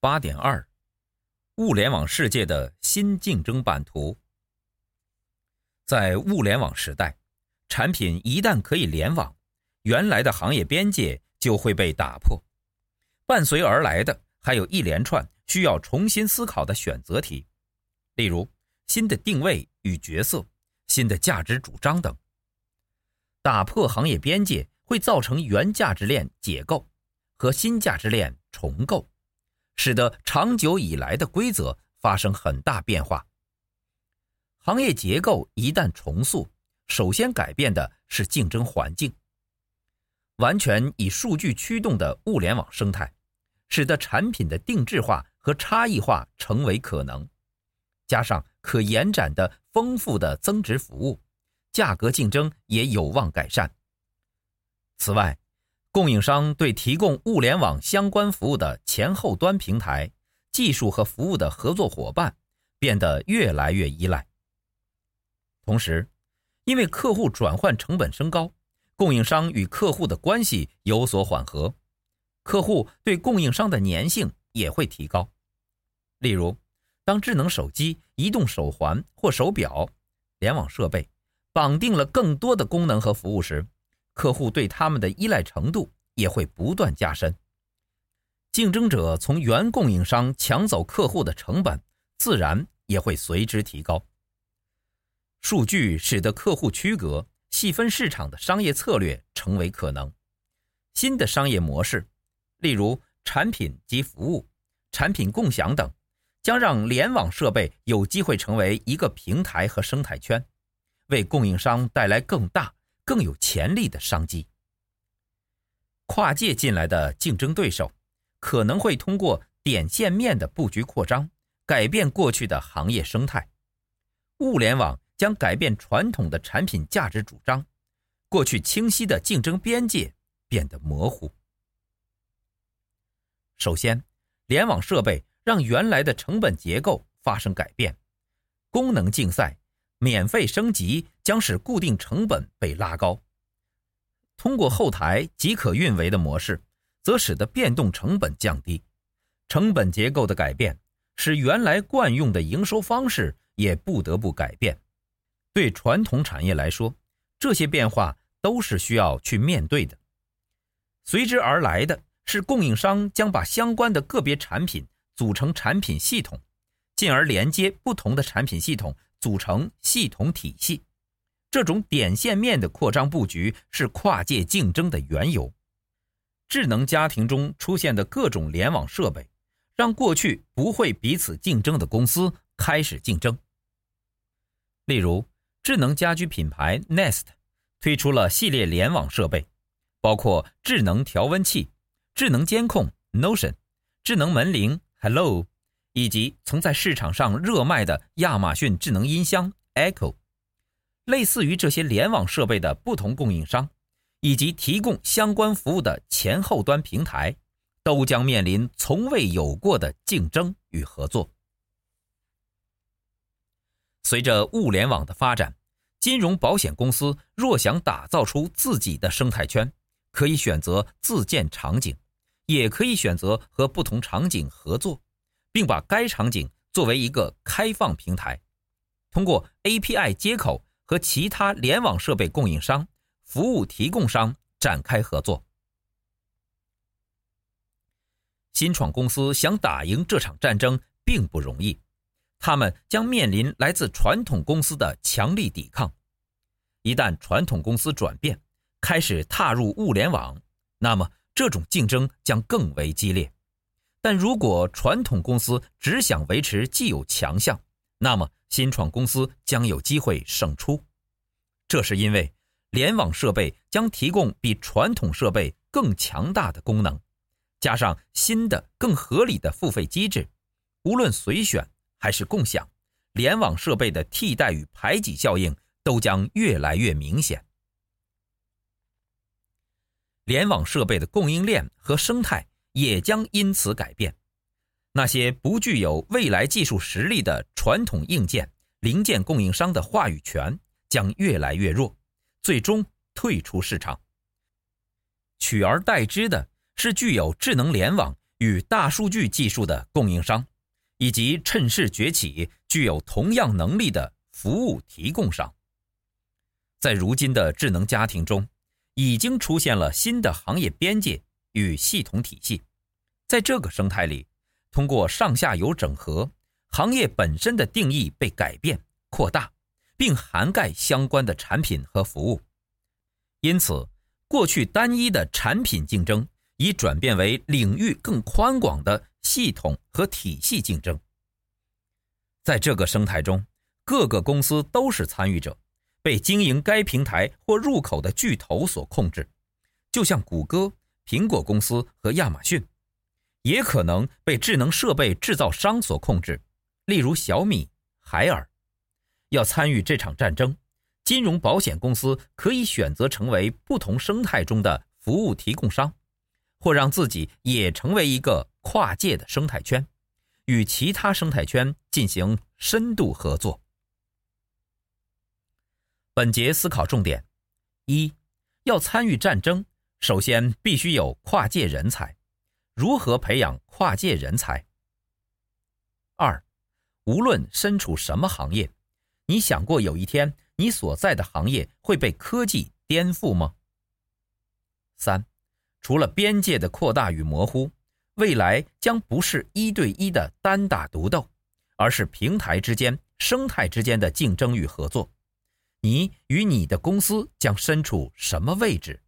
八点二，物联网世界的新竞争版图。在物联网时代，产品一旦可以联网，原来的行业边界就会被打破，伴随而来的还有一连串需要重新思考的选择题，例如新的定位与角色、新的价值主张等。打破行业边界会造成原价值链解构和新价值链重构，使得长久以来的规则发生很大变化。行业结构一旦重塑，首先改变的是竞争环境。完全以数据驱动的物联网生态，使得产品的定制化和差异化成为可能，加上可延展的丰富的增值服务，价格竞争也有望改善。此外，供应商对提供物联网相关服务的前后端平台、技术和服务的合作伙伴变得越来越依赖。同时，因为客户转换成本升高。供应商与客户的关系有所缓和，客户对供应商的粘性也会提高。例如，当智能手机、移动手环或手表、联网设备绑定了更多的功能和服务时，客户对他们的依赖程度也会不断加深。竞争者从原供应商抢走客户的成本，自然也会随之提高。数据使得客户区隔。细分市场的商业策略成为可能，新的商业模式，例如产品及服务、产品共享等，将让联网设备有机会成为一个平台和生态圈，为供应商带来更大、更有潜力的商机。跨界进来的竞争对手，可能会通过点线面的布局扩张，改变过去的行业生态。物联网。将改变传统的产品价值主张，过去清晰的竞争边界变得模糊。首先，联网设备让原来的成本结构发生改变，功能竞赛、免费升级将使固定成本被拉高。通过后台即可运维的模式，则使得变动成本降低。成本结构的改变，使原来惯用的营收方式也不得不改变。对传统产业来说，这些变化都是需要去面对的。随之而来的是供应商将把相关的个别产品组成产品系统，进而连接不同的产品系统，组成系统体系。这种点线面的扩张布局是跨界竞争的缘由。智能家庭中出现的各种联网设备，让过去不会彼此竞争的公司开始竞争。例如，智能家居品牌 Nest 推出了系列联网设备，包括智能调温器、智能监控 Notion、智能门铃 Hello，以及曾在市场上热卖的亚马逊智能音箱 Echo。类似于这些联网设备的不同供应商，以及提供相关服务的前后端平台，都将面临从未有过的竞争与合作。随着物联网的发展，金融保险公司若想打造出自己的生态圈，可以选择自建场景，也可以选择和不同场景合作，并把该场景作为一个开放平台，通过 API 接口和其他联网设备供应商、服务提供商展开合作。新创公司想打赢这场战争并不容易。他们将面临来自传统公司的强力抵抗。一旦传统公司转变，开始踏入物联网，那么这种竞争将更为激烈。但如果传统公司只想维持既有强项，那么新创公司将有机会胜出。这是因为联网设备将提供比传统设备更强大的功能，加上新的更合理的付费机制，无论随选。还是共享，联网设备的替代与排挤效应都将越来越明显。联网设备的供应链和生态也将因此改变。那些不具有未来技术实力的传统硬件零件供应商的话语权将越来越弱，最终退出市场。取而代之的是具有智能联网与大数据技术的供应商，以及趁势崛起、具有同样能力的服务提供商。在如今的智能家庭中，已经出现了新的行业边界与系统体系。在这个生态里，通过上下游整合，行业本身的定义被改变、扩大，并涵盖相关的产品和服务。因此，过去单一的产品竞争已转变为领域更宽广的系统和体系竞争。在这个生态中，各个公司都是参与者。被经营该平台或入口的巨头所控制，就像谷歌、苹果公司和亚马逊，也可能被智能设备制造商所控制，例如小米、海尔。要参与这场战争，金融保险公司可以选择成为不同生态中的服务提供商，或让自己也成为一个跨界的生态圈，与其他生态圈进行深度合作。本节思考重点：一，要参与战争，首先必须有跨界人才。如何培养跨界人才？二，无论身处什么行业，你想过有一天你所在的行业会被科技颠覆吗？三，除了边界的扩大与模糊，未来将不是一对一的单打独斗，而是平台之间、生态之间的竞争与合作。你与你的公司将身处什么位置？